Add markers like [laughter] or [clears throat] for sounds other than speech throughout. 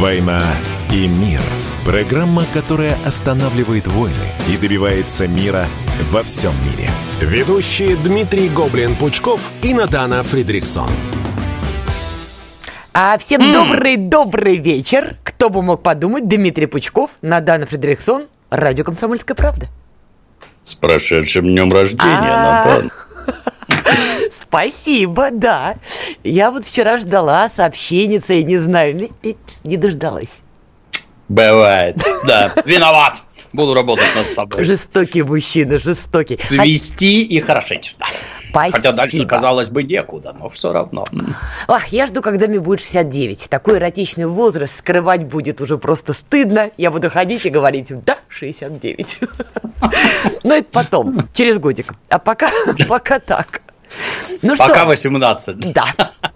«Война и мир». Программа, которая останавливает войны и добивается мира во всем мире. Ведущие Дмитрий Гоблин-Пучков и Надана Фридриксон. А всем добрый-добрый вечер. Кто бы мог подумать, Дмитрий Пучков, Надана Фредериксон, радио «Комсомольская правда». С прошедшим днем рождения, А. Натан. [laughs] Спасибо, да. Я вот вчера ждала сообщения, и не знаю, не- дождалась. Бывает. Да, виноват. Буду работать над собой. Жестокий мужчина, жестокий. Цвести и хорошить. Да. Спасибо. Хотя дальше, казалось бы, некуда, но все равно. Ах, я жду, когда мне будет 69. Такой эротичный возраст скрывать будет уже просто стыдно. Я буду ходить и говорить, да, 69. [laughs] Но это потом, через годик. А пока, [laughs] пока так. Ну что? Пока 18. Да,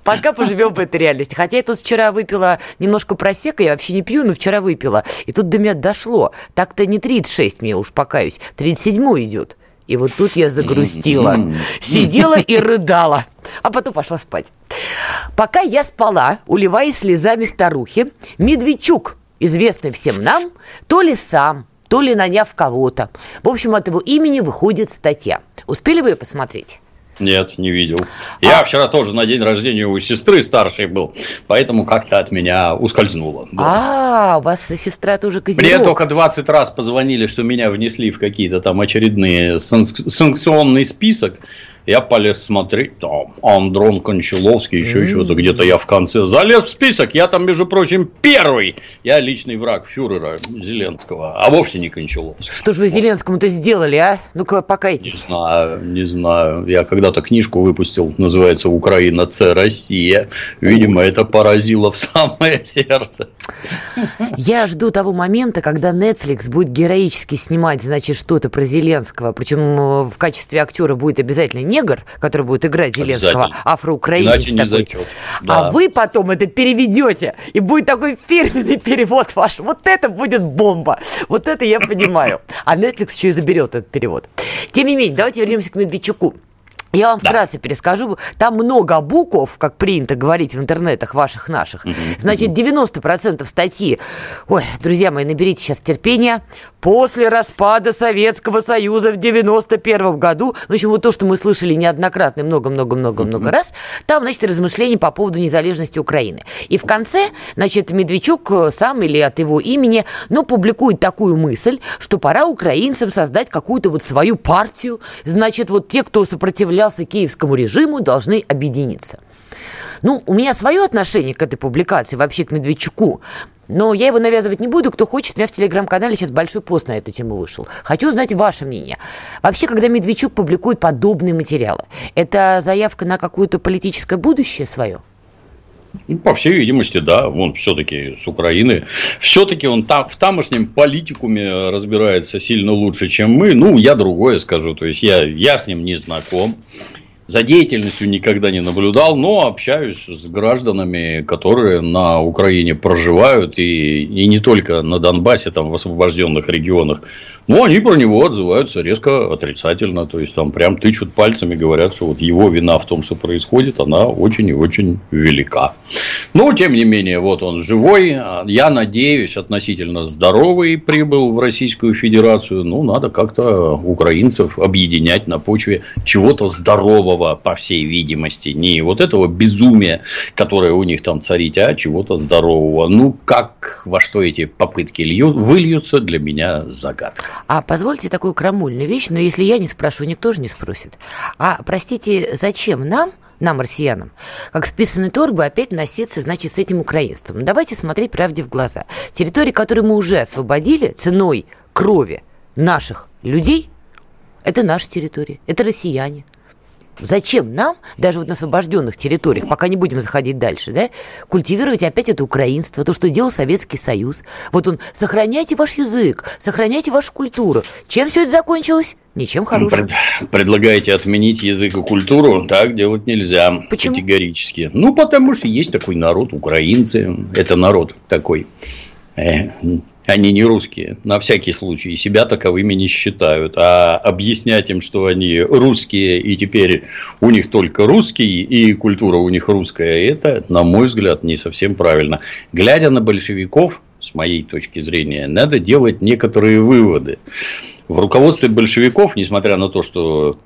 пока поживем в этой реальности. Хотя я тут вчера выпила немножко просека, я вообще не пью, но вчера выпила. И тут до меня дошло. Так-то не 36 мне уж покаюсь, 37 идет. И вот тут я загрустила. Сидела и рыдала. А потом пошла спать. Пока я спала, уливаясь слезами старухи, Медведчук, известный всем нам, то ли сам, то ли наняв кого-то. В общем, от его имени выходит статья. Успели вы ее посмотреть? Нет, не видел. Я вчера тоже на день рождения у сестры старшей был, поэтому как-то от меня ускользнуло. Вот. А, у вас сестра тоже Мне козерог. только 20 раз позвонили, что меня внесли в какие-то там очередные санк- санкционный список. Я полез смотреть, там Андрон Кончаловский, еще чего-то, где-то я в конце залез в список, я там, между прочим, первый. Я личный враг фюрера Зеленского, а вовсе не Кончаловский. Что ж вы Зеленскому-то сделали, а? Ну-ка, Не покайтесь. знаю, не знаю. Я когда-то книжку выпустил, называется «Украина, Ц, Россия». Видимо, это поразило в самое [laughs] сердце. Я жду того момента, когда Netflix будет героически снимать, значит, что-то про Зеленского. Причем э, в качестве актера будет обязательно негр, который будет играть Зеленского, афроукраинец такой. А Да. вы потом это переведете, и будет такой фирменный перевод ваш. Вот это будет бомба. Вот это я понимаю. А Netflix еще и заберет этот перевод. Тем не менее, давайте вернемся к Медведчуку. Я вам вкратце перескажу. Там много букв, как принято говорить в интернетах ваших, наших. Значит, 90% статьи... Ой, друзья мои, наберите сейчас терпения. После распада Советского Союза в 91 году, в общем, вот то, что мы слышали неоднократно много-много-много-много раз, там, значит, размышления по поводу незалежности Украины. И в конце, значит, Медведчук э, сам или от его имени, ну, публикует такую мысль, что пора украинцам создать какую-то вот свою партию. Значит, вот те, кто сопротивлялся киевскому режиму, должны объединиться. Ну, у меня свое отношение к этой публикации, вообще к Медведчуку. Но я его навязывать не буду. Кто хочет, у меня в телеграм-канале сейчас большой пост на эту тему вышел. Хочу узнать ваше мнение. Вообще, когда Медведчук публикует подобные материалы, это заявка на какое-то политическое будущее свое? Ну, по всей видимости, да. Он все-таки с Украины. Все-таки он там, в тамошнем политикуме разбирается сильно лучше, чем мы. Ну, я другое скажу. То есть, я, я с ним не знаком. За деятельностью никогда не наблюдал, но общаюсь с гражданами, которые на Украине проживают, и, и не только на Донбассе, там в освобожденных регионах. Но они про него отзываются резко отрицательно. То есть, там прям тычут пальцами, говорят, что вот его вина в том, что происходит, она очень и очень велика. Но, тем не менее, вот он живой. Я надеюсь, относительно здоровый прибыл в Российскую Федерацию. Ну, надо как-то украинцев объединять на почве чего-то здорового, по всей видимости. Не вот этого безумия, которое у них там царит, а чего-то здорового. Ну, как, во что эти попытки лью- выльются, для меня загадка. А позвольте такую крамольную вещь, но если я не спрошу, никто же не спросит. А, простите, зачем нам, нам, россиянам, как списанный торбы, опять носиться, значит, с этим украинством? Давайте смотреть правде в глаза. Территории, которые мы уже освободили ценой крови наших людей, это наши территории, это россияне. Зачем нам, даже вот на освобожденных территориях, пока не будем заходить дальше, да, культивировать опять это украинство, то, что делал Советский Союз. Вот он, сохраняйте ваш язык, сохраняйте вашу культуру. Чем все это закончилось? Ничем хорошим. Пред- предлагаете отменить язык и культуру? Так делать нельзя. Почему? Категорически. Ну, потому что есть такой народ, украинцы. Это народ такой. Они не русские, на всякий случай, и себя таковыми не считают. А объяснять им, что они русские, и теперь у них только русский, и культура у них русская, это, на мой взгляд, не совсем правильно. Глядя на большевиков, с моей точки зрения, надо делать некоторые выводы. В руководстве большевиков, несмотря на то, что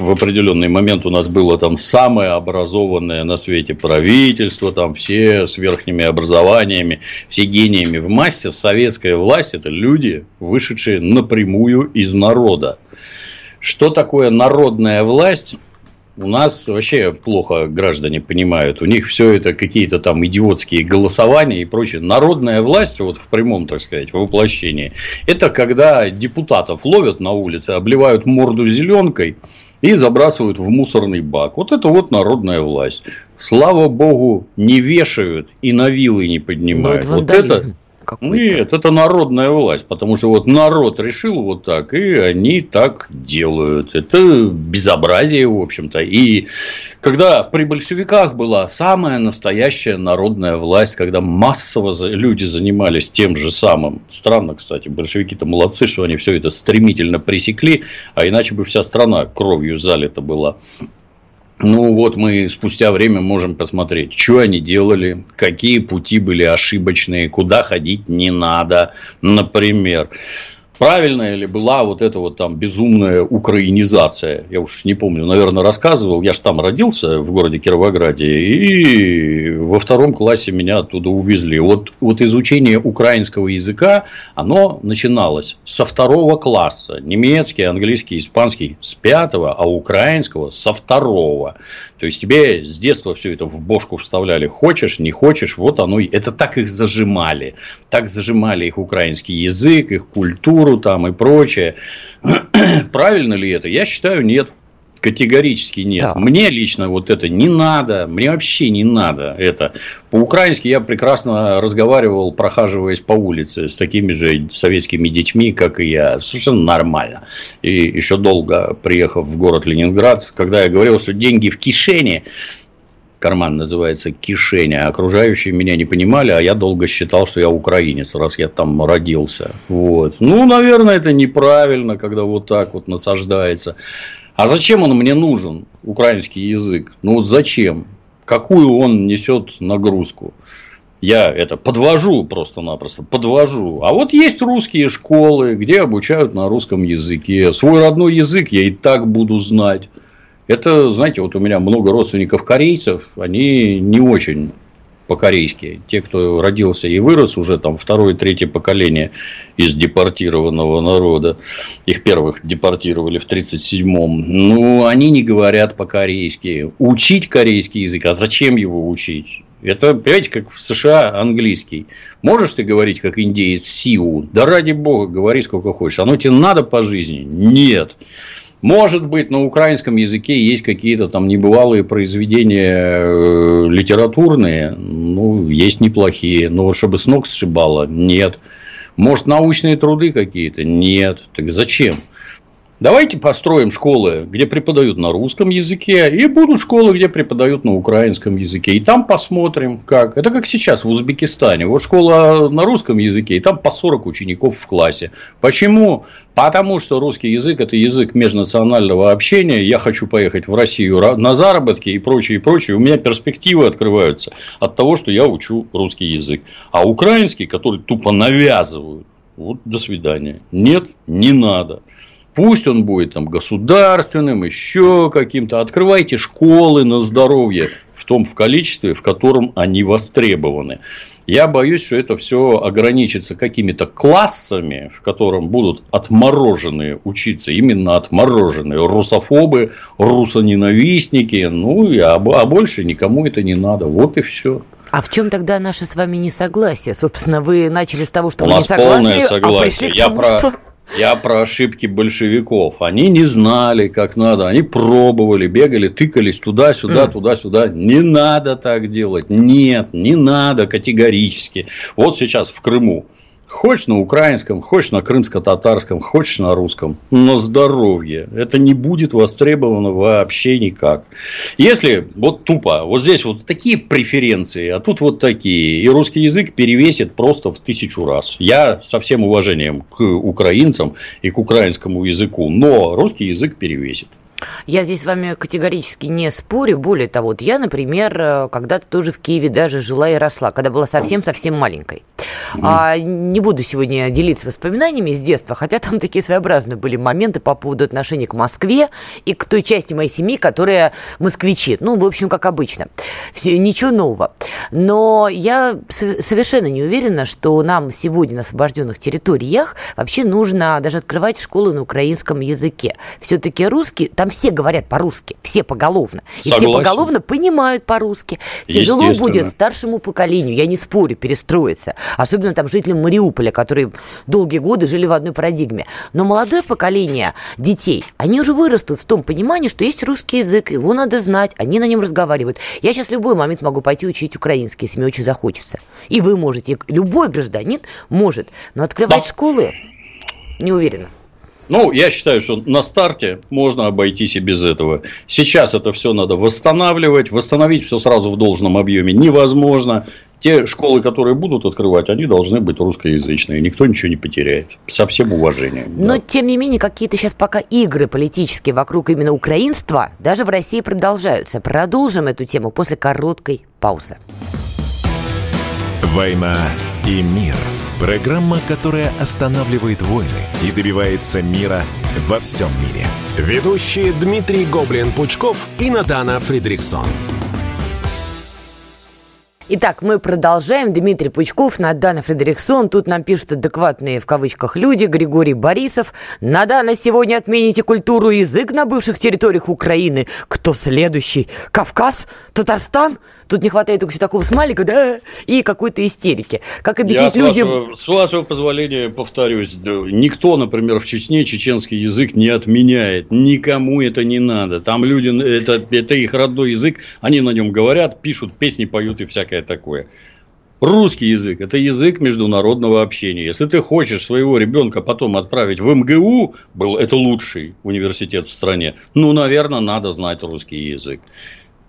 в определенный момент у нас было там самое образованное на свете правительство, там все с верхними образованиями, все гениями в массе, советская власть – это люди, вышедшие напрямую из народа. Что такое народная власть? У нас вообще плохо граждане понимают. У них все это какие-то там идиотские голосования и прочее. Народная власть, вот в прямом, так сказать, воплощении, это когда депутатов ловят на улице, обливают морду зеленкой и забрасывают в мусорный бак. Вот это вот народная власть. Слава богу, не вешают и на вилы не поднимают. Ну, это вот это какой-то. Нет, это народная власть, потому что вот народ решил вот так, и они так делают. Это безобразие, в общем-то. И когда при большевиках была самая настоящая народная власть, когда массово люди занимались тем же самым. Странно, кстати, большевики-то молодцы, что они все это стремительно пресекли, а иначе бы вся страна кровью залита была. Ну вот мы спустя время можем посмотреть, что они делали, какие пути были ошибочные, куда ходить не надо, например. Правильная ли была вот эта вот там безумная украинизация? Я уж не помню, наверное, рассказывал. Я же там родился, в городе Кировограде. И во втором классе меня оттуда увезли. Вот, вот изучение украинского языка, оно начиналось со второго класса. Немецкий, английский, испанский с пятого, а украинского со второго. То есть тебе с детства все это в бошку вставляли. Хочешь, не хочешь, вот оно. Это так их зажимали. Так зажимали их украинский язык, их культуру там и прочее. [clears throat] Правильно ли это? Я считаю, нет. Категорически нет. Да. Мне лично вот это не надо. Мне вообще не надо это. По-украински я прекрасно разговаривал, прохаживаясь по улице с такими же советскими детьми, как и я. Совершенно нормально. И еще долго приехав в город Ленинград, когда я говорил, что деньги в кишене, карман называется кишеня. Окружающие меня не понимали, а я долго считал, что я украинец, раз я там родился. Вот. Ну, наверное, это неправильно, когда вот так вот насаждается. А зачем он мне нужен, украинский язык? Ну вот зачем? Какую он несет нагрузку? Я это подвожу просто-напросто, подвожу. А вот есть русские школы, где обучают на русском языке. Свой родной язык я и так буду знать. Это, знаете, вот у меня много родственников корейцев, они не очень по-корейски. Те, кто родился и вырос уже там второе, третье поколение из депортированного народа, их первых депортировали в 1937-м, ну, они не говорят по-корейски. Учить корейский язык, а зачем его учить? Это, понимаете, как в США английский. Можешь ты говорить, как индеец Сиу? Да ради бога, говори сколько хочешь. Оно тебе надо по жизни? Нет. Может быть, на украинском языке есть какие-то там небывалые произведения э, литературные, ну, есть неплохие, но чтобы с ног сшибало, нет. Может, научные труды какие-то? Нет. Так зачем? Давайте построим школы, где преподают на русском языке, и будут школы, где преподают на украинском языке. И там посмотрим, как. Это как сейчас в Узбекистане. Вот школа на русском языке, и там по 40 учеников в классе. Почему? Потому что русский язык – это язык межнационального общения. Я хочу поехать в Россию на заработки и прочее, и прочее. У меня перспективы открываются от того, что я учу русский язык. А украинский, который тупо навязывают, вот до свидания. Нет, не надо. Пусть он будет там государственным, еще каким-то. Открывайте школы на здоровье в том в количестве, в котором они востребованы. Я боюсь, что это все ограничится какими-то классами, в котором будут отмороженные учиться, именно отмороженные русофобы, русоненавистники, ну, а, а больше никому это не надо. Вот и все. А в чем тогда наше с вами несогласие? Собственно, вы начали с того, что У вы нас не согласны, полное согласие. а пришли к Я тому, про... что... Я про ошибки большевиков. Они не знали, как надо. Они пробовали, бегали, тыкались туда-сюда, туда-сюда. Не надо так делать. Нет, не надо категорически. Вот сейчас в Крыму Хочешь на украинском, хочешь на крымско-татарском, хочешь на русском. На здоровье. Это не будет востребовано вообще никак. Если вот тупо, вот здесь вот такие преференции, а тут вот такие, и русский язык перевесит просто в тысячу раз. Я со всем уважением к украинцам и к украинскому языку, но русский язык перевесит. Я здесь с вами категорически не спорю. Более того, вот я, например, э, когда-то тоже в Киеве даже жила и росла, когда была совсем-совсем маленькой. Mm. А, не буду сегодня делиться воспоминаниями с детства, хотя там такие своеобразные были моменты по поводу отношения к Москве и к той части моей семьи, которая москвичи. Ну, в общем, как обычно. Все, ничего нового. Но я совершенно не уверена, что нам сегодня на освобожденных территориях вообще нужно даже открывать школы на украинском языке. Все-таки русский, там все говорят по-русски, все поголовно. И все поголовно понимают по-русски. Тяжело будет старшему поколению, я не спорю, перестроиться. Особенно там жителям Мариуполя, которые долгие годы жили в одной парадигме. Но молодое поколение детей, они уже вырастут в том понимании, что есть русский язык, его надо знать, они на нем разговаривают. Я сейчас в любой момент могу пойти учить украинский, если мне очень захочется. И вы можете, любой гражданин может. Но открывать да. школы не уверена. Ну, я считаю, что на старте можно обойтись и без этого. Сейчас это все надо восстанавливать. Восстановить все сразу в должном объеме невозможно. Те школы, которые будут открывать, они должны быть русскоязычные. Никто ничего не потеряет. Со всем уважением. Но, да. тем не менее, какие-то сейчас пока игры политические вокруг именно украинства даже в России продолжаются. Продолжим эту тему после короткой паузы. «Война и мир». Программа, которая останавливает войны и добивается мира во всем мире. Ведущие Дмитрий Гоблин-Пучков и Надана Фридриксон. Итак, мы продолжаем. Дмитрий Пучков, Надана Фредериксон. Тут нам пишут адекватные в кавычках люди. Григорий Борисов. Надана, сегодня отмените культуру и язык на бывших территориях Украины. Кто следующий? Кавказ? Татарстан? Тут не хватает только еще такого смайлика, да, и какой-то истерики. Как объяснить Я, людям... С вашего, с вашего позволения повторюсь. Никто, например, в Чечне чеченский язык не отменяет. Никому это не надо. Там люди, это, это их родной язык, они на нем говорят, пишут, песни поют и всякое всякое такое. Русский язык – это язык международного общения. Если ты хочешь своего ребенка потом отправить в МГУ, был это лучший университет в стране, ну, наверное, надо знать русский язык.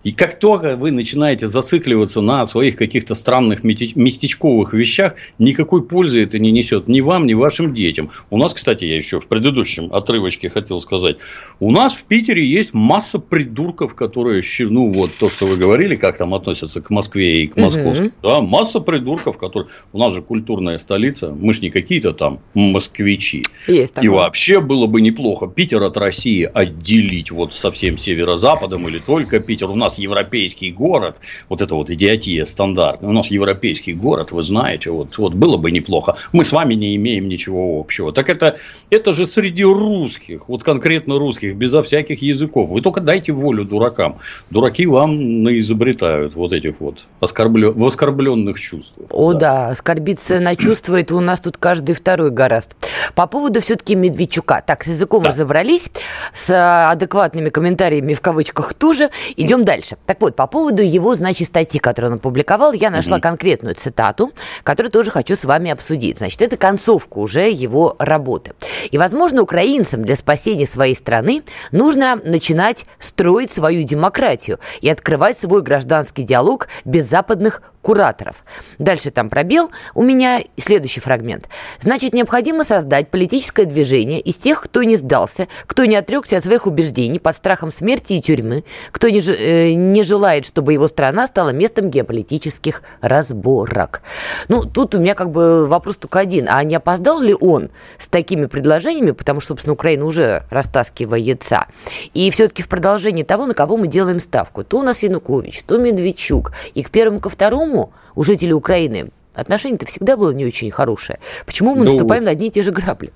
И как только вы начинаете зацикливаться на своих каких-то странных местечковых вещах, никакой пользы это не несет ни вам, ни вашим детям. У нас, кстати, я еще в предыдущем отрывочке хотел сказать, у нас в Питере есть масса придурков, которые, ну вот то, что вы говорили, как там относятся к Москве и к Московску. Угу. Да, масса придурков, которые... У нас же культурная столица, мы же не какие-то там москвичи. Есть такое. И вообще было бы неплохо Питер от России отделить вот совсем северо-западом или только Питер. У нас нас европейский город, вот это вот идиотия стандартная, у нас европейский город, вы знаете, вот, вот было бы неплохо. Мы с вами не имеем ничего общего. Так это, это же среди русских, вот конкретно русских, безо всяких языков. Вы только дайте волю дуракам. Дураки вам наизобретают вот этих вот оскорблен, в оскорбленных чувствах. О да, да оскорбиться на чувства, это у нас тут каждый второй гораст. По поводу все-таки Медведчука. Так, с языком да. разобрались, с адекватными комментариями в кавычках тоже. Идем дальше дальше. Так вот, по поводу его, значит, статьи, которую он опубликовал, я нашла угу. конкретную цитату, которую тоже хочу с вами обсудить. Значит, это концовка уже его работы. И, возможно, украинцам для спасения своей страны нужно начинать строить свою демократию и открывать свой гражданский диалог без западных кураторов. Дальше там пробел. У меня следующий фрагмент. Значит, необходимо создать политическое движение из тех, кто не сдался, кто не отрекся от своих убеждений под страхом смерти и тюрьмы, кто не, э, не желает, чтобы его страна стала местом геополитических разборок. Ну, тут у меня как бы вопрос только один. А не опоздал ли он с такими предложениями, потому что, собственно, Украина уже растаскивается. И все-таки в продолжении того, на кого мы делаем ставку. То у нас Янукович, то Медведчук. И к первому, ко второму почему у жителей Украины отношение-то всегда было не очень хорошее? Почему мы ну, наступаем на одни и те же грабли?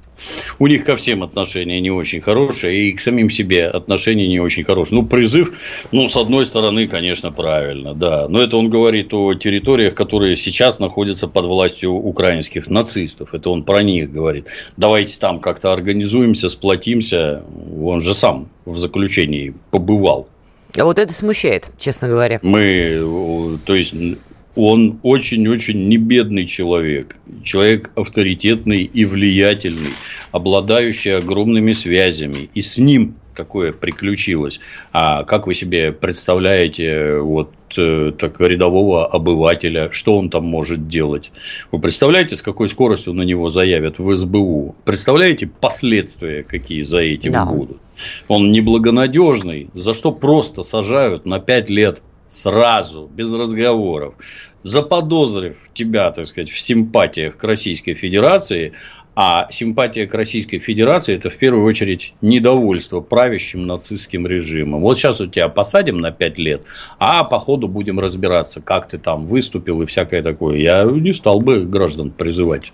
У них ко всем отношения не очень хорошие, и к самим себе отношения не очень хорошие. Ну, призыв, ну, с одной стороны, конечно, правильно, да. Но это он говорит о территориях, которые сейчас находятся под властью украинских нацистов. Это он про них говорит. Давайте там как-то организуемся, сплотимся. Он же сам в заключении побывал. А вот это смущает, честно говоря. Мы, то есть, он очень-очень небедный человек. Человек авторитетный и влиятельный, обладающий огромными связями. И с ним такое приключилось. А как вы себе представляете вот э, так, рядового обывателя, что он там может делать? Вы представляете, с какой скоростью на него заявят в СБУ? Представляете последствия, какие за этим да. будут? Он неблагонадежный, за что просто сажают на 5 лет сразу, без разговоров, заподозрив тебя, так сказать, в симпатиях к Российской Федерации, а симпатия к Российской Федерации – это в первую очередь недовольство правящим нацистским режимом. Вот сейчас у тебя посадим на 5 лет, а по ходу будем разбираться, как ты там выступил и всякое такое. Я не стал бы граждан призывать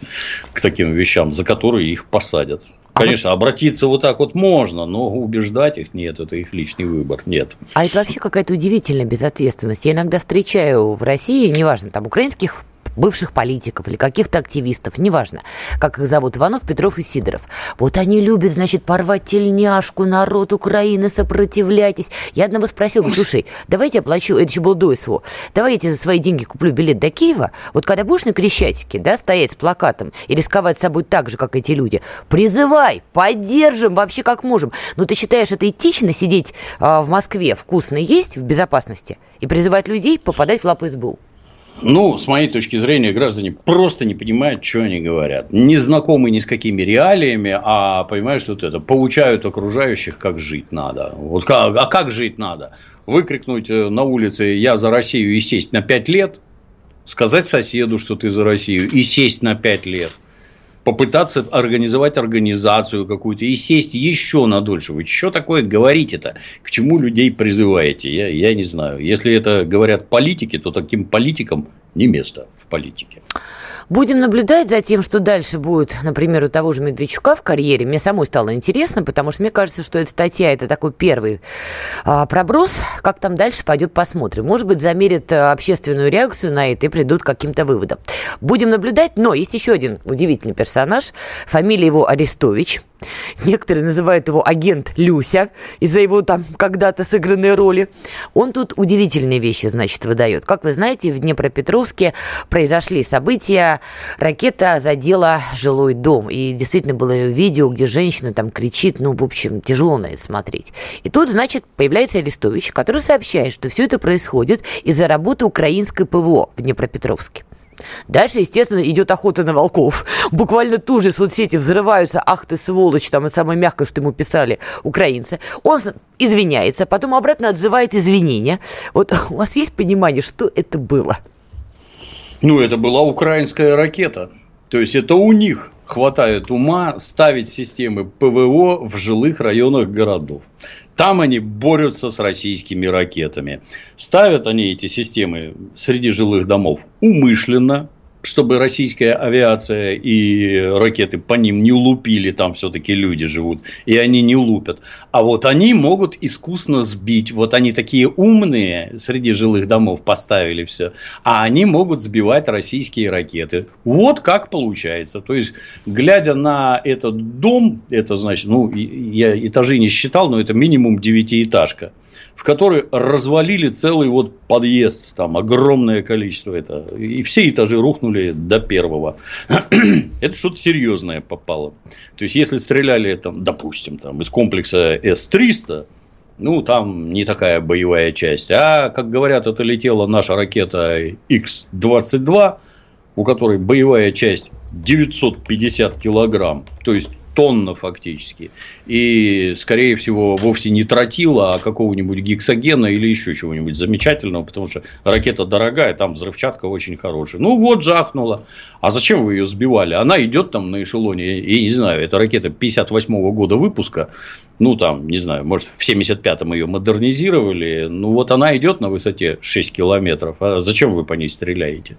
к таким вещам, за которые их посадят. А Конечно, обратиться вот так вот можно, но убеждать их нет, это их личный выбор, нет. А это вообще какая-то удивительная безответственность. Я иногда встречаю в России, неважно, там украинских бывших политиков или каких-то активистов, неважно, как их зовут, Иванов, Петров и Сидоров. Вот они любят, значит, порвать тельняшку, народ Украины, сопротивляйтесь. Я одного спросил, слушай, давайте я плачу, это еще был до СВО, давай за свои деньги куплю билет до Киева, вот когда будешь на Крещатике, да, стоять с плакатом и рисковать собой так же, как эти люди, призывай, поддержим вообще как можем. Но ты считаешь, это этично сидеть а, в Москве, вкусно есть, в безопасности, и призывать людей попадать в лапы СБУ? Ну, с моей точки зрения, граждане просто не понимают, что они говорят. Не знакомы ни с какими реалиями, а понимают, что это получают окружающих, как жить надо. Вот как, а как жить надо? Выкрикнуть э, на улице «Я за Россию» и сесть на 5 лет? Сказать соседу, что ты за Россию, и сесть на 5 лет – попытаться организовать организацию какую-то и сесть еще на дольше. Вы что такое говорите-то? К чему людей призываете? Я, я не знаю. Если это говорят политики, то таким политикам не место в политике. Будем наблюдать за тем, что дальше будет, например, у того же Медведчука в карьере. Мне самой стало интересно, потому что мне кажется, что эта статья – это такой первый а, проброс. Как там дальше пойдет, посмотрим. Может быть, замерят а, общественную реакцию на это и придут к каким-то выводам. Будем наблюдать, но есть еще один удивительный персонаж. Фамилия его Арестович – Некоторые называют его агент Люся из-за его там когда-то сыгранной роли. Он тут удивительные вещи, значит, выдает. Как вы знаете, в Днепропетровске произошли события. Ракета задела жилой дом. И действительно было видео, где женщина там кричит. Ну, в общем, тяжело на это смотреть. И тут, значит, появляется Арестович, который сообщает, что все это происходит из-за работы украинской ПВО в Днепропетровске. Дальше, естественно, идет охота на волков. Буквально тут же соцсети взрываются. Ах ты сволочь, там это самое мягкое, что ему писали украинцы. Он извиняется, потом обратно отзывает извинения. Вот у вас есть понимание, что это было? Ну, это была украинская ракета. То есть, это у них хватает ума ставить системы ПВО в жилых районах городов. Там они борются с российскими ракетами. Ставят они эти системы среди жилых домов умышленно, чтобы российская авиация и ракеты по ним не лупили, там все-таки люди живут, и они не лупят. А вот они могут искусно сбить. Вот они такие умные, среди жилых домов поставили все, а они могут сбивать российские ракеты. Вот как получается. То есть, глядя на этот дом, это значит, ну, я этажи не считал, но это минимум девятиэтажка в которой развалили целый вот подъезд, там огромное количество это, и все этажи рухнули до первого. [clears throat] это что-то серьезное попало. То есть, если стреляли, там, допустим, там, из комплекса С-300, ну, там не такая боевая часть. А, как говорят, это летела наша ракета Х-22, у которой боевая часть 950 килограмм. То есть, тонна фактически. И, скорее всего, вовсе не тротила, а какого-нибудь гексогена или еще чего-нибудь замечательного, потому что ракета дорогая, там взрывчатка очень хорошая. Ну, вот жахнула. А зачем вы ее сбивали? Она идет там на эшелоне, и не знаю, это ракета 58 -го года выпуска, ну, там, не знаю, может, в 75-м ее модернизировали, ну, вот она идет на высоте 6 километров, а зачем вы по ней стреляете?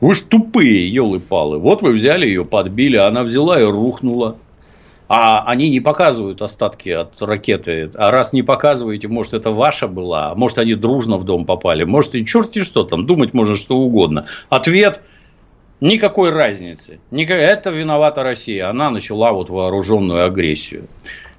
Вы ж тупые, елы-палы. Вот вы взяли ее, подбили, она взяла и рухнула. А они не показывают остатки от ракеты. А раз не показываете, может, это ваша была, может, они дружно в дом попали, может, и черти что там, думать можно что угодно. Ответ – никакой разницы. Это виновата Россия. Она начала вот вооруженную агрессию.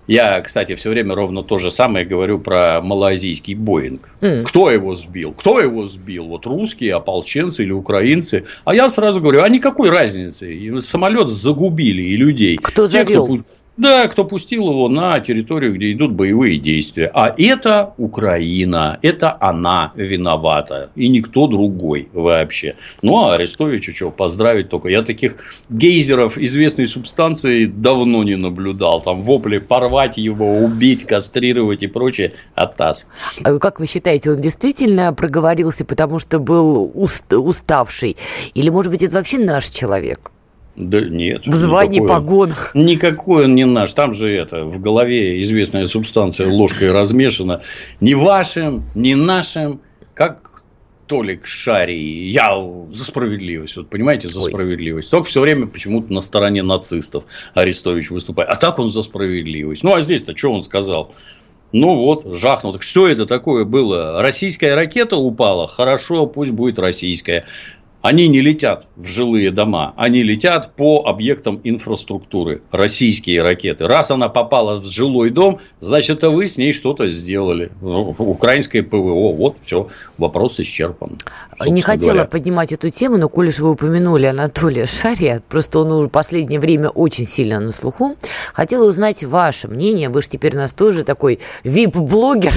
Я, кстати, все время ровно то же самое говорю про малазийский Боинг. Mm. Кто его сбил? Кто его сбил? Вот русские, ополченцы или украинцы? А я сразу говорю, а никакой разницы. Самолет загубили и людей. Кто завел? Те, кто да, кто пустил его на территорию, где идут боевые действия. А это Украина, это она виновата, и никто другой вообще. Ну, а Арестовича что, поздравить только. Я таких гейзеров известной субстанции давно не наблюдал. Там вопли порвать его, убить, кастрировать и прочее. Атас. А как вы считаете, он действительно проговорился, потому что был уст, уставший? Или, может быть, это вообще наш человек? Да нет. В звании никакой, погонах. Никакой он не наш. Там же это, в голове известная субстанция ложкой размешана. Ни вашим, ни нашим. Как Толик Шарий. Я за справедливость. Вот понимаете, за Ой. справедливость. Только все время почему-то на стороне нацистов Арестович выступает. А так он за справедливость. Ну, а здесь-то что он сказал? Ну вот, жахнул. Так что это такое было? Российская ракета упала? Хорошо, пусть будет российская они не летят в жилые дома, они летят по объектам инфраструктуры, российские ракеты. Раз она попала в жилой дом, значит, это вы с ней что-то сделали. Ну, украинское ПВО, вот все, вопрос исчерпан. Не хотела говоря. поднимать эту тему, но коли же вы упомянули Анатолия Шария, просто он уже в последнее время очень сильно на слуху, хотела узнать ваше мнение, вы же теперь у нас тоже такой вип-блогер,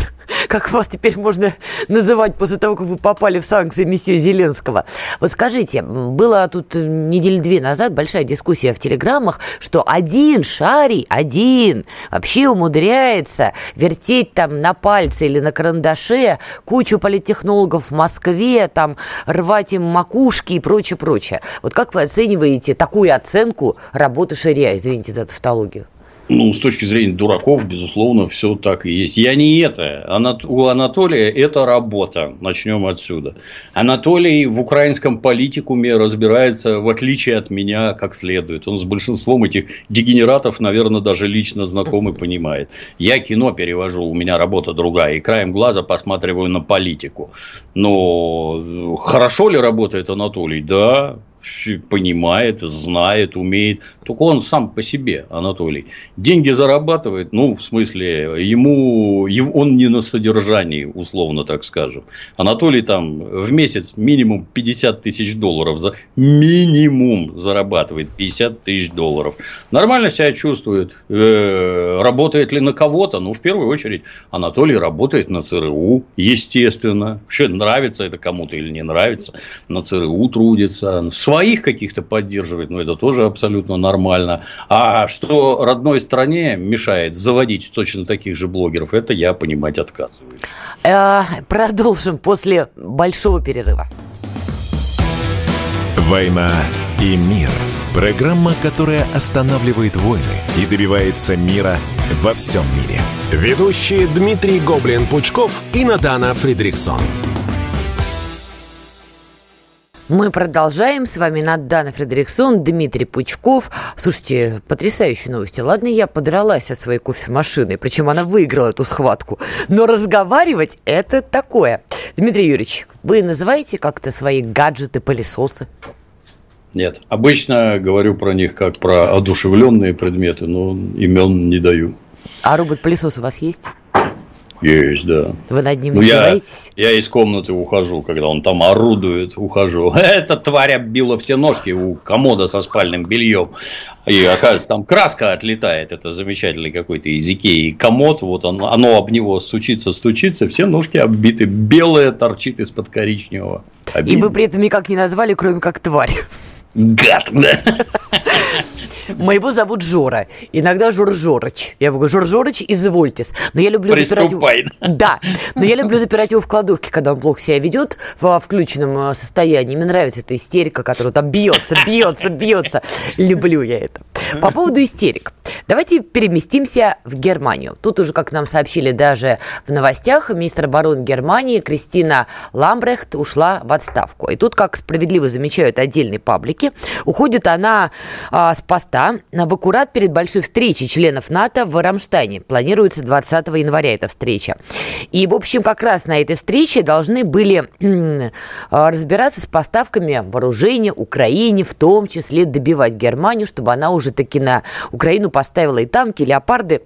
как вас теперь можно называть после того, как вы попали в санкции месье Зеленского. Вот скажите, было тут недели две назад большая дискуссия в телеграммах, что один шарий, один, вообще умудряется вертеть там на пальце или на карандаше кучу политтехнологов в Москве, там рвать им макушки и прочее, прочее. Вот как вы оцениваете такую оценку работы Шария, извините за тавтологию? Ну, с точки зрения дураков, безусловно, все так и есть. Я не это. У Анатолия это работа. Начнем отсюда. Анатолий в украинском политикуме разбирается, в отличие от меня, как следует. Он с большинством этих дегенератов, наверное, даже лично знаком и понимает. Я кино перевожу, у меня работа другая. И краем глаза посматриваю на политику. Но хорошо ли работает Анатолий? Да, понимает, знает, умеет. Только он сам по себе, Анатолий. Деньги зарабатывает, ну, в смысле, ему, он не на содержании, условно так скажем. Анатолий там в месяц минимум 50 тысяч долларов. За, минимум зарабатывает 50 тысяч долларов. Нормально себя чувствует. Э, работает ли на кого-то? Ну, в первую очередь, Анатолий работает на ЦРУ, естественно. Вообще, нравится это кому-то или не нравится. На ЦРУ трудится своих каких-то поддерживает, ну, это тоже абсолютно нормально. А что родной стране мешает заводить точно таких же блогеров, это я понимать отказываюсь. Э, продолжим после большого перерыва. «Война и мир» – программа, которая останавливает войны и добивается мира во всем мире. Ведущие Дмитрий Гоблин-Пучков и Надана Фридриксон. Мы продолжаем. С вами Надана Фредериксон, Дмитрий Пучков. Слушайте, потрясающие новости. Ладно, я подралась со своей кофемашиной, причем она выиграла эту схватку. Но разговаривать – это такое. Дмитрий Юрьевич, вы называете как-то свои гаджеты, пылесосы? Нет. Обычно говорю про них как про одушевленные предметы, но имен не даю. А робот-пылесос у вас есть? Есть, да. Вы над ним ну, издеваетесь? Я, я из комнаты ухожу, когда он там орудует, ухожу. [laughs] Эта тварь оббила все ножки у комода со спальным бельем. И оказывается, там краска отлетает. Это замечательный какой-то из Икеи комод. Вот он, оно об него стучится, стучится. Все ножки оббиты. Белое торчит из-под коричневого. Обидно. И вы при этом никак не назвали, кроме как тварь. Гад, да. Моего зовут Жора. Иногда Жор Жорыч. Я говорю, Жор Жорыч, извольтесь. Но я люблю запирать его... Да. Но я люблю запирать его в кладовке, когда он плохо себя ведет в включенном э, состоянии. Мне нравится эта истерика, которая там бьется, бьется, бьется. Люблю я это. По поводу истерик. Давайте переместимся в Германию. Тут уже, как нам сообщили даже в новостях, министр обороны Германии Кристина Ламбрехт ушла в отставку. И тут, как справедливо замечают отдельные паблики, уходит она а, с поста в аккурат перед большой встречей членов НАТО в Рамштайне. Планируется 20 января эта встреча. И, в общем, как раз на этой встрече должны были а, разбираться с поставками вооружения Украине, в том числе добивать Германию, чтобы она уже таки на Украину поставила и танки, и леопарды,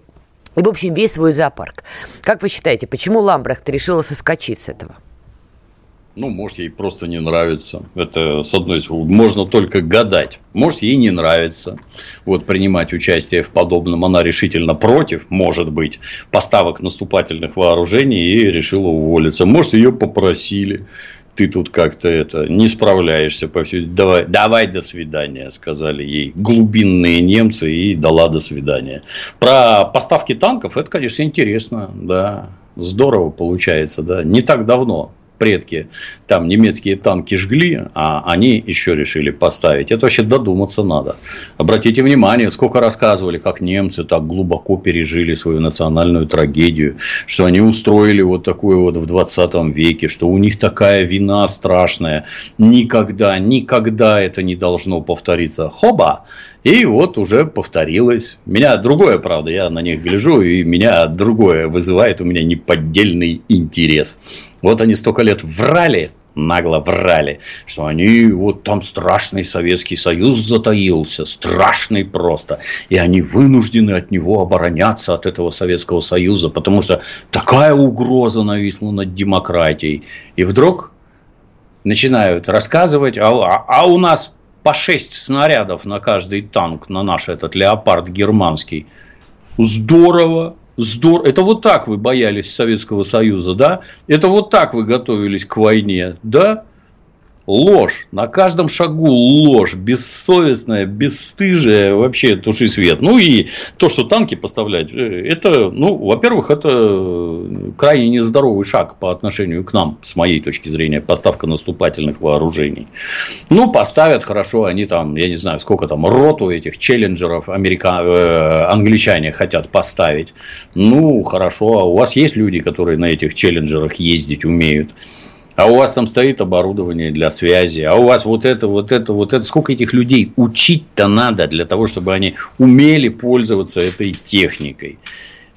И, в общем, весь свой зоопарк. Как вы считаете, почему Ламбрехт решила соскочить с этого? Ну, может, ей просто не нравится. Это, с одной стороны, можно только гадать. Может, ей не нравится вот, принимать участие в подобном. Она решительно против, может быть, поставок наступательных вооружений и решила уволиться. Может, ее попросили ты тут как-то это не справляешься по всей... Давай, давай до свидания, сказали ей глубинные немцы и дала до свидания. Про поставки танков это, конечно, интересно, да, здорово получается, да, не так давно предки там немецкие танки жгли, а они еще решили поставить. Это вообще додуматься надо. Обратите внимание, сколько рассказывали, как немцы так глубоко пережили свою национальную трагедию, что они устроили вот такую вот в 20 веке, что у них такая вина страшная. Никогда, никогда это не должно повториться. Хоба! И вот уже повторилось. Меня другое, правда, я на них гляжу, и меня другое вызывает у меня неподдельный интерес. Вот они столько лет врали, нагло врали, что они вот там страшный Советский Союз затаился, страшный просто, и они вынуждены от него обороняться, от этого Советского Союза, потому что такая угроза нависла над демократией. И вдруг начинают рассказывать, а, а, а у нас по 6 снарядов на каждый танк, на наш этот леопард германский. Здорово, здорово. Это вот так вы боялись Советского Союза, да? Это вот так вы готовились к войне, да? Ложь. На каждом шагу ложь. Бессовестная, бесстыжая. Вообще туши свет. Ну и то, что танки поставлять, э, это, ну, во-первых, это крайне нездоровый шаг по отношению к нам, с моей точки зрения, поставка наступательных вооружений. Ну, поставят хорошо, они там, я не знаю, сколько там, роту этих челленджеров америка... э, англичане хотят поставить. Ну, хорошо, а у вас есть люди, которые на этих челленджерах ездить умеют? А у вас там стоит оборудование для связи, а у вас вот это, вот это, вот это. Сколько этих людей учить-то надо для того, чтобы они умели пользоваться этой техникой.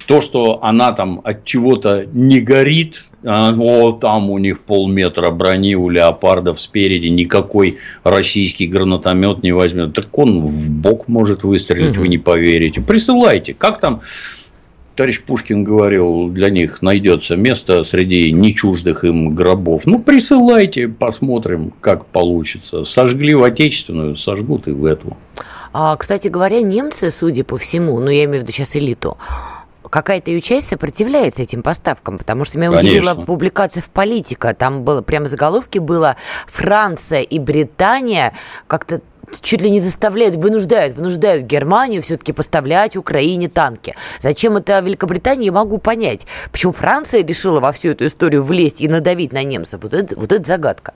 То, что она там от чего-то не горит, а, о, там у них полметра брони у леопардов спереди, никакой российский гранатомет не возьмет. Так он в бок может выстрелить, угу. вы не поверите. Присылайте. Как там товарищ Пушкин говорил, для них найдется место среди нечуждых им гробов. Ну, присылайте, посмотрим, как получится. Сожгли в отечественную, сожгут и в эту. А, кстати говоря, немцы, судя по всему, ну, я имею в виду сейчас элиту, какая-то ее часть сопротивляется этим поставкам, потому что меня Конечно. удивила публикация в «Политика». Там было прямо заголовки было «Франция и Британия как-то чуть ли не заставляют, вынуждают, вынуждают Германию все-таки поставлять Украине танки. Зачем это Великобритании, я могу понять. Почему Франция решила во всю эту историю влезть и надавить на немцев? Вот это, вот это загадка.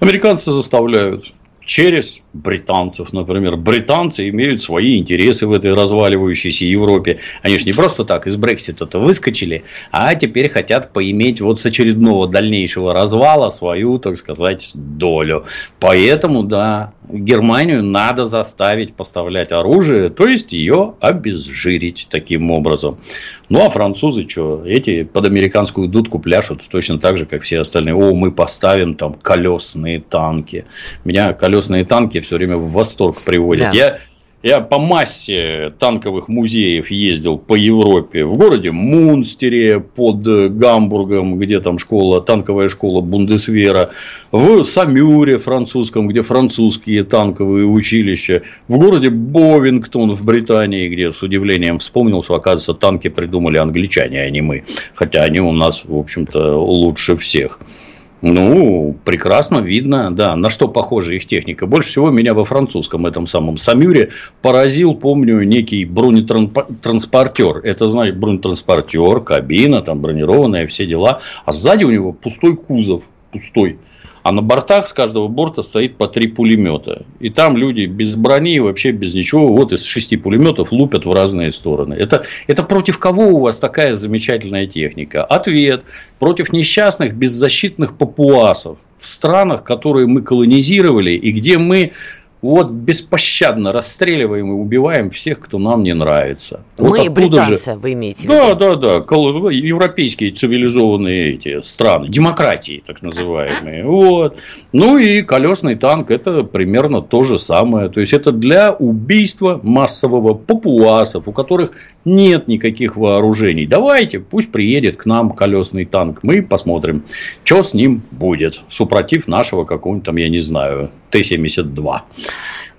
Американцы заставляют через британцев, например. Британцы имеют свои интересы в этой разваливающейся Европе. Они же не просто так из Брексита-то выскочили, а теперь хотят поиметь вот с очередного дальнейшего развала свою, так сказать, долю. Поэтому, да, Германию надо заставить поставлять оружие, то есть ее обезжирить таким образом. Ну, а французы что? Эти под американскую дудку пляшут точно так же, как все остальные. О, мы поставим там колесные танки. Меня колесные танки все время в восторг приводят. Да. Я я по массе танковых музеев ездил по Европе. В городе Мунстере под Гамбургом, где там школа, танковая школа Бундесвера. В Самюре французском, где французские танковые училища. В городе Бовингтон в Британии, где с удивлением вспомнил, что, оказывается, танки придумали англичане, а не мы. Хотя они у нас, в общем-то, лучше всех. Ну, прекрасно видно, да, на что похожа их техника. Больше всего меня во французском этом самом Самюре поразил, помню, некий бронетранспортер. Это, значит, бронетранспортер, кабина, там бронированная, все дела. А сзади у него пустой кузов, пустой. А на бортах с каждого борта стоит по три пулемета. И там люди без брони, вообще без ничего, вот из шести пулеметов лупят в разные стороны. Это, это против кого у вас такая замечательная техника? Ответ. Против несчастных, беззащитных папуасов в странах, которые мы колонизировали и где мы вот беспощадно расстреливаем и убиваем всех, кто нам не нравится. Мы вот и британцы, же... вы имеете в виду? Да, да, да. Европейские цивилизованные эти страны, демократии, так называемые. Вот. Ну и колесный танк это примерно то же самое. То есть это для убийства массового папуасов, у которых нет никаких вооружений. Давайте, пусть приедет к нам колесный танк. Мы посмотрим, что с ним будет. Супротив нашего какого-нибудь там, я не знаю, Т-72.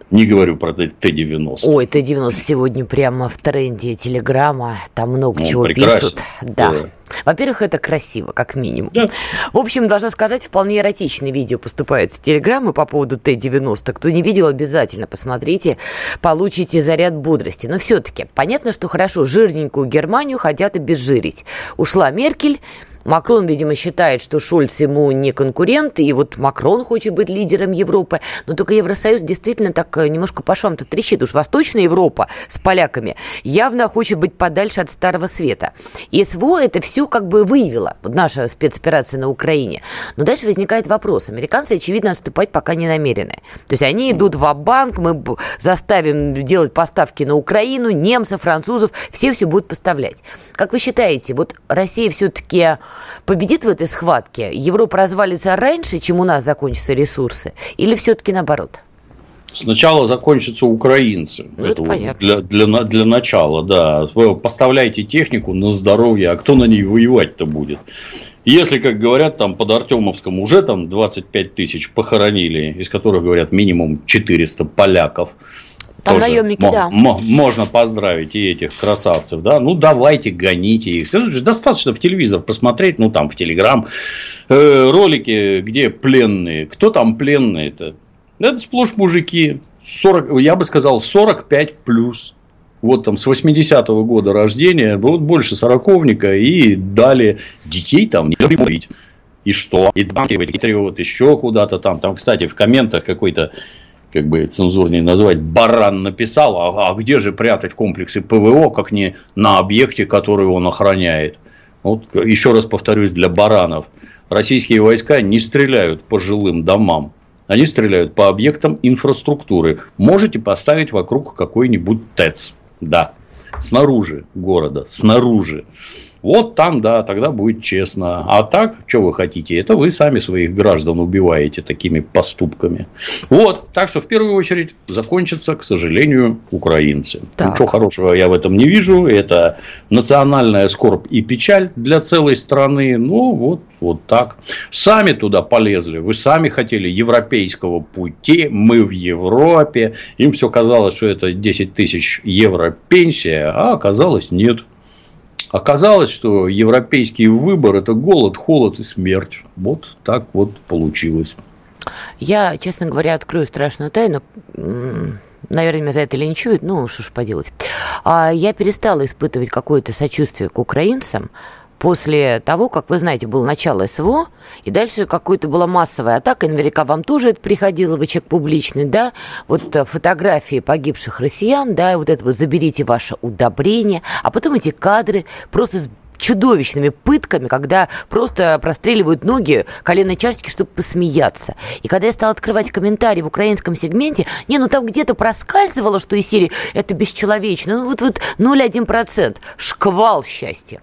Не говорю про Т-90. Ой, Т-90 сегодня прямо в тренде Телеграма. Там много ну, чего прекрасен. пишут. Да. да. Во-первых, это красиво, как минимум. Да. В общем, должна сказать, вполне эротичные видео поступают в Телеграмы по поводу Т-90. Кто не видел, обязательно посмотрите, получите заряд бодрости. Но все-таки понятно, что хорошо жирненькую Германию хотят обезжирить. Ушла Меркель, Макрон, видимо, считает, что Шольц ему не конкурент, и вот Макрон хочет быть лидером Европы. Но только Евросоюз действительно так э, немножко по швам-то трещит. Уж Восточная Европа с поляками явно хочет быть подальше от Старого Света. И СВО это все как бы выявило, вот наша спецоперация на Украине. Но дальше возникает вопрос. Американцы, очевидно, отступать пока не намерены. То есть они идут в банк мы заставим делать поставки на Украину, немцев, французов, все все будут поставлять. Как вы считаете, вот Россия все-таки победит в этой схватке? Европа развалится раньше, чем у нас закончатся ресурсы? Или все-таки наоборот? Сначала закончатся украинцы. Ну, это, понятно. Для, для, для начала, да. Вы поставляете технику на здоровье, а кто на ней воевать-то будет? Если, как говорят, там под Артемовском уже там 25 тысяч похоронили, из которых, говорят, минимум 400 поляков, там тоже наемники, да. Можно поздравить и этих красавцев, да. Ну, давайте, гоните их. Достаточно в телевизор посмотреть, ну, там, в Телеграм, э, ролики, где пленные. Кто там пленные-то? Это сплошь мужики. 40, я бы сказал, 45 плюс. Вот там с 80-го года рождения, вот больше сороковника, и дали детей там не любить. И что? И банки вот еще куда-то там. Там, кстати, в комментах какой-то как бы цензурнее назвать, баран написал, а, а где же прятать комплексы ПВО, как не на объекте, который он охраняет. Вот еще раз повторюсь, для баранов. Российские войска не стреляют по жилым домам. Они стреляют по объектам инфраструктуры. Можете поставить вокруг какой-нибудь ТЭЦ. Да. Снаружи города. Снаружи. Вот там, да, тогда будет честно. А так, что вы хотите? Это вы сами своих граждан убиваете такими поступками. Вот. Так что, в первую очередь, закончатся, к сожалению, украинцы. Так. Ничего хорошего я в этом не вижу. Это национальная скорбь и печаль для целой страны. Ну, вот, вот так. Сами туда полезли. Вы сами хотели европейского пути. Мы в Европе. Им все казалось, что это 10 тысяч евро пенсия, а оказалось нет. Оказалось, что европейский выбор – это голод, холод и смерть. Вот так вот получилось. Я, честно говоря, открою страшную тайну. Наверное, меня за это линчуют, ну, что ж поделать. А я перестала испытывать какое-то сочувствие к украинцам, после того, как, вы знаете, было начало СВО, и дальше какой-то была массовая атака, наверняка вам тоже это приходило, вы человек публичный, да, вот э, фотографии погибших россиян, да, вот это вот «заберите ваше удобрение», а потом эти кадры просто с чудовищными пытками, когда просто простреливают ноги коленной чашечки, чтобы посмеяться. И когда я стала открывать комментарии в украинском сегменте, не, ну там где-то проскальзывало, что из серии это бесчеловечно, ну вот, вот 0,1%, шквал счастья.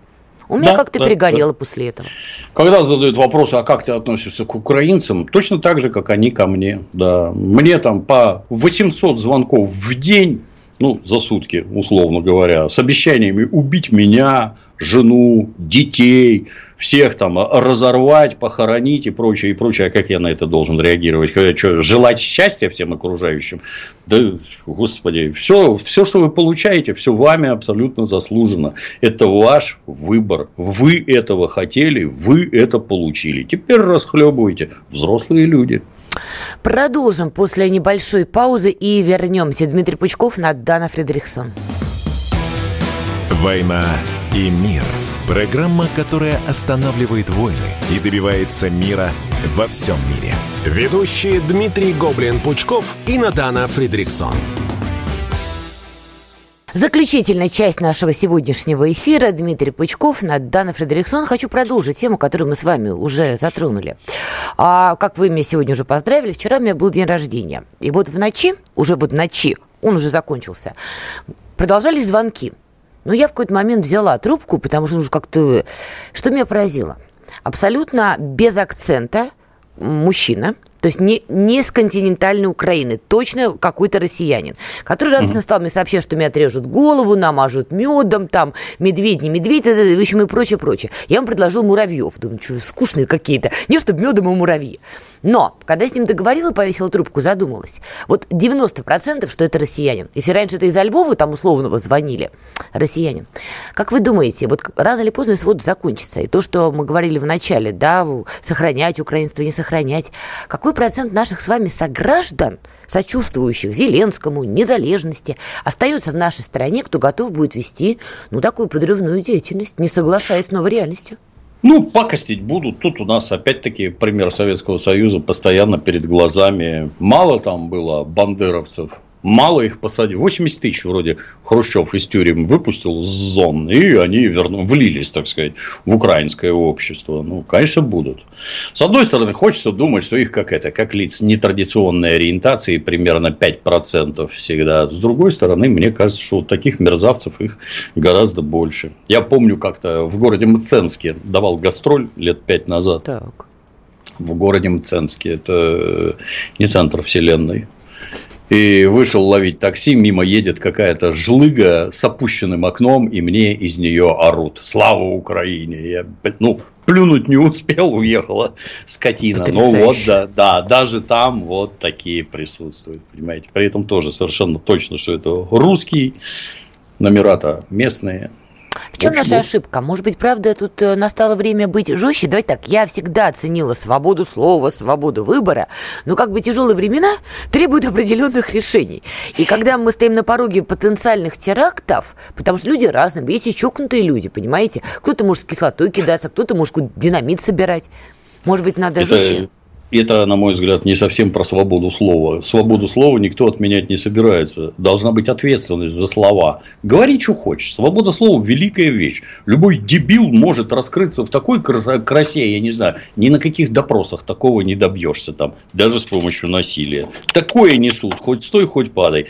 У меня да, как-то да, перегорело да. после этого. Когда задают вопросы, а как ты относишься к украинцам, точно так же, как они ко мне. Да. Мне там по 800 звонков в день, ну, за сутки, условно говоря, с обещаниями убить меня, жену, детей, всех там разорвать, похоронить и прочее, и прочее. А как я на это должен реагировать? Когда что, желать счастья всем окружающим? Да, господи, все, все, что вы получаете, все вами абсолютно заслужено. Это ваш выбор. Вы этого хотели, вы это получили. Теперь расхлебывайте, взрослые люди. Продолжим после небольшой паузы и вернемся. Дмитрий Пучков, Дана Фредериксон. «Война и мир». Программа, которая останавливает войны и добивается мира во всем мире. Ведущие Дмитрий Гоблин-Пучков и Надана Фридриксон. Заключительная часть нашего сегодняшнего эфира. Дмитрий Пучков, Дана Фредериксон. Хочу продолжить тему, которую мы с вами уже затронули. А, как вы меня сегодня уже поздравили, вчера у меня был день рождения. И вот в ночи, уже вот в ночи, он уже закончился, продолжались звонки. Но я в какой-то момент взяла трубку, потому что уже как-то... Что меня поразило? Абсолютно без акцента мужчина – то есть не, не с континентальной Украины, точно какой-то россиянин, который радостно стал мне сообщать, что мне отрежут голову, намажут медом, там, медведь, не медведь, в общем, и прочее, прочее. Я ему предложил муравьев. Думаю, что скучные какие-то. Не, чтобы медом, а муравьи. Но, когда я с ним договорила, повесила трубку, задумалась. Вот 90% что это россиянин. Если раньше это из Львова, там условного звонили, россиянин. Как вы думаете, вот рано или поздно свод закончится? И то, что мы говорили в начале, да, сохранять украинство, не сохранять. Какой процент наших с вами сограждан, сочувствующих Зеленскому, незалежности, остается в нашей стране, кто готов будет вести, ну, такую подрывную деятельность, не соглашаясь с новой реальностью? Ну, пакостить будут. Тут у нас опять-таки пример Советского Союза постоянно перед глазами. Мало там было бандеровцев, мало их посадил. 80 тысяч вроде Хрущев из тюрем выпустил с зон, и они верну, влились, так сказать, в украинское общество. Ну, конечно, будут. С одной стороны, хочется думать, что их как это, как лиц нетрадиционной ориентации, примерно 5% всегда. С другой стороны, мне кажется, что вот таких мерзавцев их гораздо больше. Я помню, как-то в городе Мценске давал гастроль лет 5 назад. Так. В городе Мценске. Это не центр вселенной. И вышел ловить такси, мимо едет какая-то жлыга с опущенным окном, и мне из нее орут. Слава Украине! Я, ну, плюнуть не успел, уехала скотина. Ну вот, да, да, даже там вот такие присутствуют, понимаете. При этом тоже совершенно точно, что это русский, номера-то местные. В чем наша ошибка? Может быть, правда, тут э, настало время быть жестче? Давайте так, я всегда ценила свободу слова, свободу выбора, но как бы тяжелые времена требуют определенных решений. И когда мы стоим на пороге потенциальных терактов, потому что люди разные, есть и чокнутые люди, понимаете? Кто-то может кислотой кидаться, кто-то может динамит собирать. Может быть, надо Это... жестче? Это, на мой взгляд, не совсем про свободу слова. Свободу слова никто отменять не собирается. Должна быть ответственность за слова. Говори, что хочешь. Свобода слова – великая вещь. Любой дебил может раскрыться в такой красе, я не знаю, ни на каких допросах такого не добьешься там, даже с помощью насилия. Такое несут, хоть стой, хоть падай.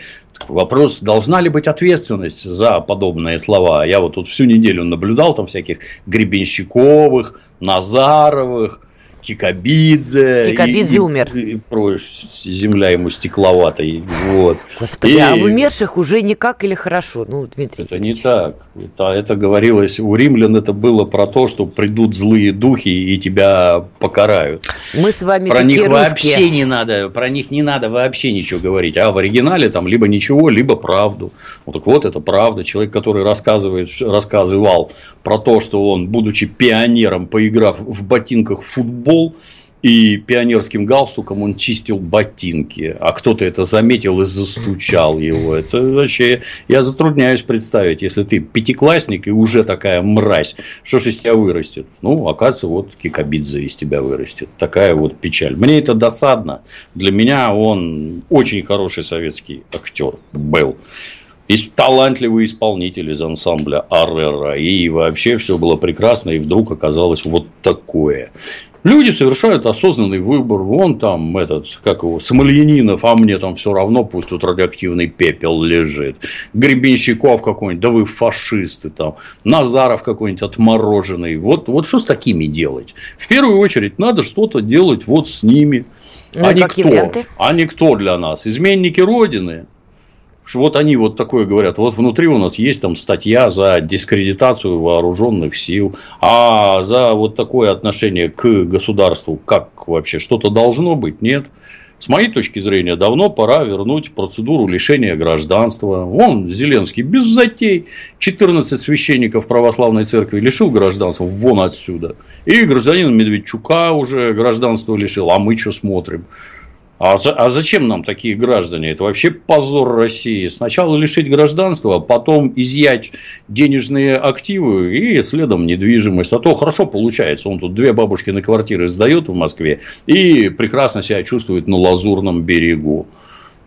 Вопрос, должна ли быть ответственность за подобные слова. Я вот тут всю неделю наблюдал там всяких Гребенщиковых, Назаровых, Кикабидзе. Кикабидзе и, умер. И, и прочь, земля ему стекловатой. Вот. Господи, и... а умерших уже никак или хорошо? Ну, Дмитрий. Это не так. Это, это говорилось, у римлян это было про то, что придут злые духи и тебя покарают. Мы с вами Про них русские. вообще не надо, про них не надо вообще ничего говорить. А в оригинале там либо ничего, либо правду. Ну так вот, это правда. Человек, который рассказывает, рассказывал про то, что он, будучи пионером, поиграв в ботинках в футбол, пол, и пионерским галстуком он чистил ботинки, а кто-то это заметил и застучал его. Это вообще, я затрудняюсь представить, если ты пятиклассник и уже такая мразь, что же из тебя вырастет? Ну, оказывается, вот Кикабидзе из тебя вырастет. Такая вот печаль. Мне это досадно. Для меня он очень хороший советский актер был и талантливый исполнитель из ансамбля Аррера. И вообще все было прекрасно, и вдруг оказалось вот такое. Люди совершают осознанный выбор. Вон там этот, как его, Смольянинов, а мне там все равно, пусть тут радиоактивный пепел лежит. Гребенщиков какой-нибудь, да вы фашисты там. Назаров какой-нибудь отмороженный. Вот, вот что с такими делать? В первую очередь надо что-то делать вот с ними. Ну, а никто, а никто для нас. Изменники Родины что вот они вот такое говорят, вот внутри у нас есть там статья за дискредитацию вооруженных сил, а за вот такое отношение к государству, как вообще, что-то должно быть, нет. С моей точки зрения, давно пора вернуть процедуру лишения гражданства. Вон Зеленский без затей 14 священников православной церкви лишил гражданства, вон отсюда. И гражданин Медведчука уже гражданство лишил, а мы что смотрим? А, а зачем нам такие граждане? Это вообще позор России. Сначала лишить гражданства, потом изъять денежные активы и следом недвижимость. А то хорошо получается. Он тут две бабушки на квартиры сдает в Москве и прекрасно себя чувствует на Лазурном берегу.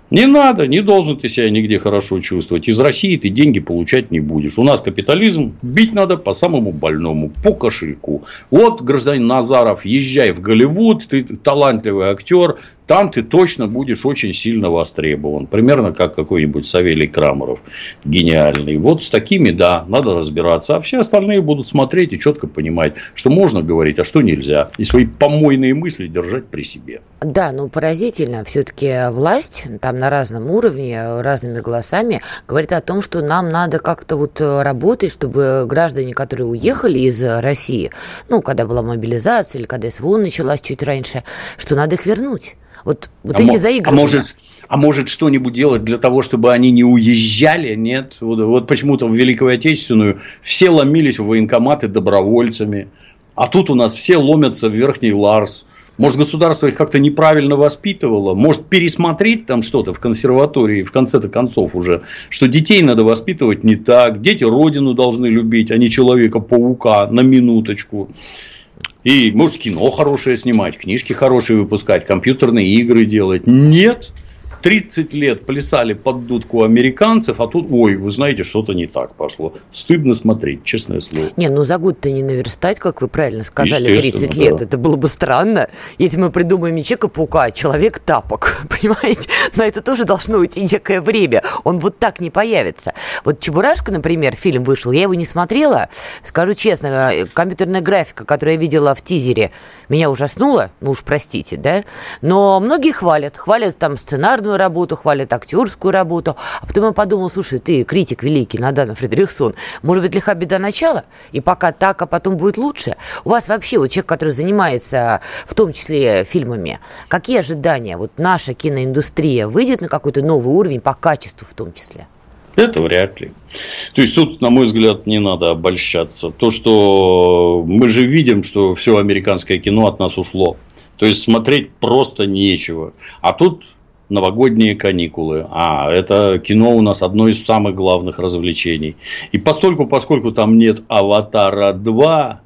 Не надо, не должен ты себя нигде хорошо чувствовать. Из России ты деньги получать не будешь. У нас капитализм, бить надо по самому больному, по кошельку. Вот, гражданин Назаров, езжай в Голливуд, ты талантливый актер, там ты точно будешь очень сильно востребован. Примерно как какой-нибудь Савелий Крамеров гениальный. Вот с такими, да, надо разбираться. А все остальные будут смотреть и четко понимать, что можно говорить, а что нельзя. И свои помойные мысли держать при себе. Да, ну поразительно. Все-таки власть там на разном уровне, разными голосами говорит о том, что нам надо как-то вот работать, чтобы граждане, которые уехали из России, ну, когда была мобилизация или когда СВО началась чуть раньше, что надо их вернуть. Вот, вот а эти мо- заигрывания. А может, а может что-нибудь делать для того, чтобы они не уезжали? Нет. Вот, вот почему-то в Великую Отечественную все ломились в военкоматы добровольцами. А тут у нас все ломятся в Верхний Ларс. Может, государство их как-то неправильно воспитывало? Может, пересмотреть там что-то в консерватории в конце-то концов уже? Что детей надо воспитывать не так. Дети родину должны любить, а не Человека-паука на минуточку. И может кино хорошее снимать, книжки хорошие выпускать, компьютерные игры делать. Нет. 30 лет плясали под дудку американцев, а тут, ой, вы знаете, что-то не так пошло. Стыдно смотреть, честное слово. Не, ну за год-то не наверстать, как вы правильно сказали, 30 Естественно, лет. да. Это было бы странно, если мы придумаем не Человека-паука, а Человек-тапок. [laughs] Понимаете? На это тоже должно уйти некое время. Он вот так не появится. Вот Чебурашка, например, фильм вышел, я его не смотрела. Скажу честно, компьютерная графика, которую я видела в тизере, меня ужаснула. Ну уж простите, да? Но многие хвалят. Хвалят там сценарную работу, хвалят актерскую работу. А потом я подумал, слушай, ты критик великий, Надана Фредериксон, может быть, лиха беда начала? И пока так, а потом будет лучше? У вас вообще, вот человек, который занимается в том числе фильмами, какие ожидания? Вот наша киноиндустрия выйдет на какой-то новый уровень по качеству в том числе? Это вряд ли. То есть тут, на мой взгляд, не надо обольщаться. То, что мы же видим, что все американское кино от нас ушло. То есть смотреть просто нечего. А тут новогодние каникулы. А, это кино у нас одно из самых главных развлечений. И постольку, поскольку там нет Аватара 2,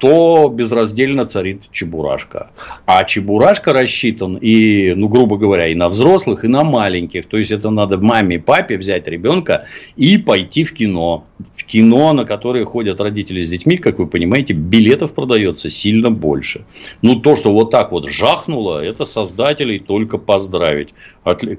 то безраздельно царит Чебурашка. А Чебурашка рассчитан и, ну, грубо говоря, и на взрослых, и на маленьких. То есть, это надо маме, папе взять ребенка и пойти в кино. В кино, на которое ходят родители с детьми, как вы понимаете, билетов продается сильно больше. Ну, то, что вот так вот жахнуло, это создателей только поздравить.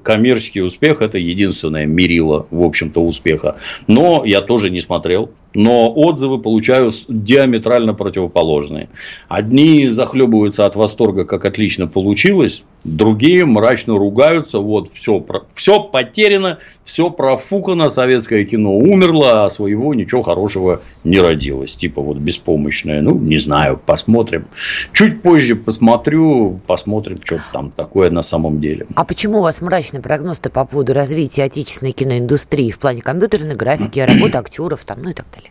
Коммерческий успех – это единственное мерило, в общем-то, успеха. Но я тоже не смотрел. Но отзывы получаю диаметрально противоположные. Одни захлебываются от восторга, как отлично получилось, другие мрачно ругаются. Вот все, все потеряно, все профукано, советское кино умерло, а своего ничего хорошего не родилось. Типа вот беспомощное. Ну, не знаю, посмотрим. Чуть позже посмотрю, посмотрим, что там такое на самом деле. А почему у вас мрачный прогноз-то по поводу развития отечественной киноиндустрии в плане компьютерной графики, [clears throat] работы актеров там, ну и так далее?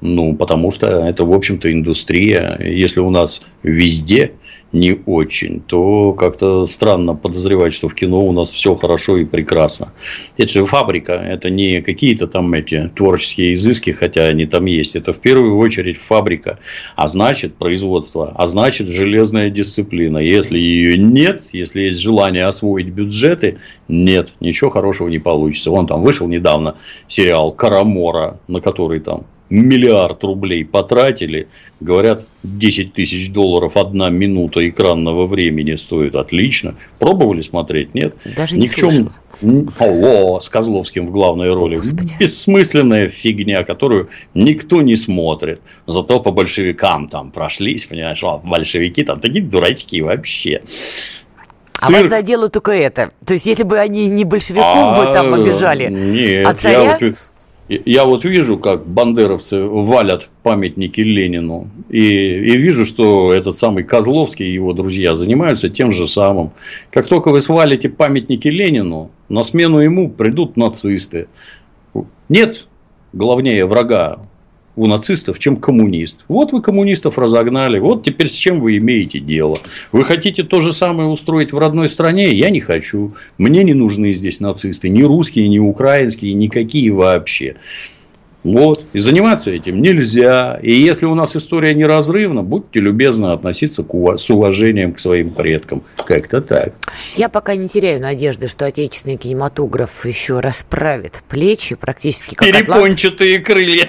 Ну, потому что это, в общем-то, индустрия. Если у нас везде не очень, то как-то странно подозревать, что в кино у нас все хорошо и прекрасно. Это же фабрика, это не какие-то там эти творческие изыски, хотя они там есть. Это в первую очередь фабрика, а значит производство, а значит железная дисциплина. Если ее нет, если есть желание освоить бюджеты, нет, ничего хорошего не получится. Вон там вышел недавно сериал Карамора, на который там миллиард рублей потратили. Говорят, 10 тысяч долларов одна минута экранного времени стоит. Отлично. Пробовали смотреть? Нет? Даже не Ни в чем... О, с Козловским в главной роли. Господи. Бессмысленная фигня, которую никто не смотрит. Зато по большевикам там прошлись, понимаешь, а большевики там такие дурачки вообще. А вас Цирк. задело только это. То есть, если бы они не большевиков бы там А, обижали, Нет, а я царя? вот, ви- я вот вижу, как бандеровцы валят памятники Ленину. И, и вижу, что этот самый Козловский и его друзья занимаются тем же самым. Как только вы свалите памятники Ленину, на смену ему придут нацисты. Нет главнее врага у нацистов, чем коммунист. Вот вы коммунистов разогнали, вот теперь с чем вы имеете дело. Вы хотите то же самое устроить в родной стране? Я не хочу. Мне не нужны здесь нацисты, ни русские, ни украинские, никакие вообще. Вот. И заниматься этим нельзя. И если у нас история неразрывна, будьте любезны относиться к ув... с уважением к своим предкам. Как-то так. Я пока не теряю надежды, что отечественный кинематограф еще расправит плечи практически как Перепончатые Атлант. крылья.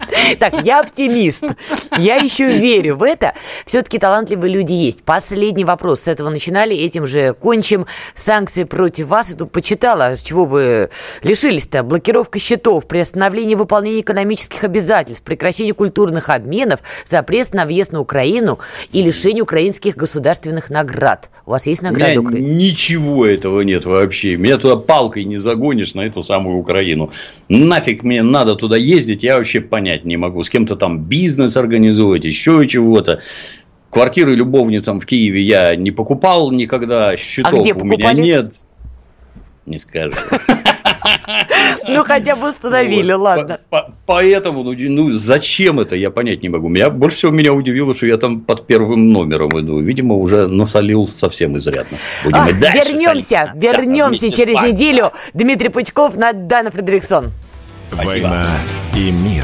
Так, я оптимист. Я еще верю в это. Все-таки талантливые люди есть. Последний вопрос. С этого начинали, этим же кончим. Санкции против вас. Я тут почитала, чего вы лишились-то. Блокировка счетов, приостановление выполнения экономических обязательств, прекращение культурных обменов, запрет на въезд на Украину и лишение украинских государственных наград. У вас есть награды Украины? Ничего этого нет вообще. Меня туда палкой не загонишь на эту самую Украину. Нафиг мне надо туда ездить, я вообще понять не могу. С кем-то там бизнес организовать, еще чего-то. Квартиры любовницам в Киеве я не покупал никогда, счетов а где у меня нет. Не скажу. [laughs] Ну, хотя бы установили, ладно. Поэтому, ну, ну, зачем это, я понять не могу. Меня больше всего меня удивило, что я там под первым номером иду. Видимо, уже насолил совсем изрядно. Вернемся, вернемся через неделю. Дмитрий Пучков, Дана Фредериксон. Война и мир.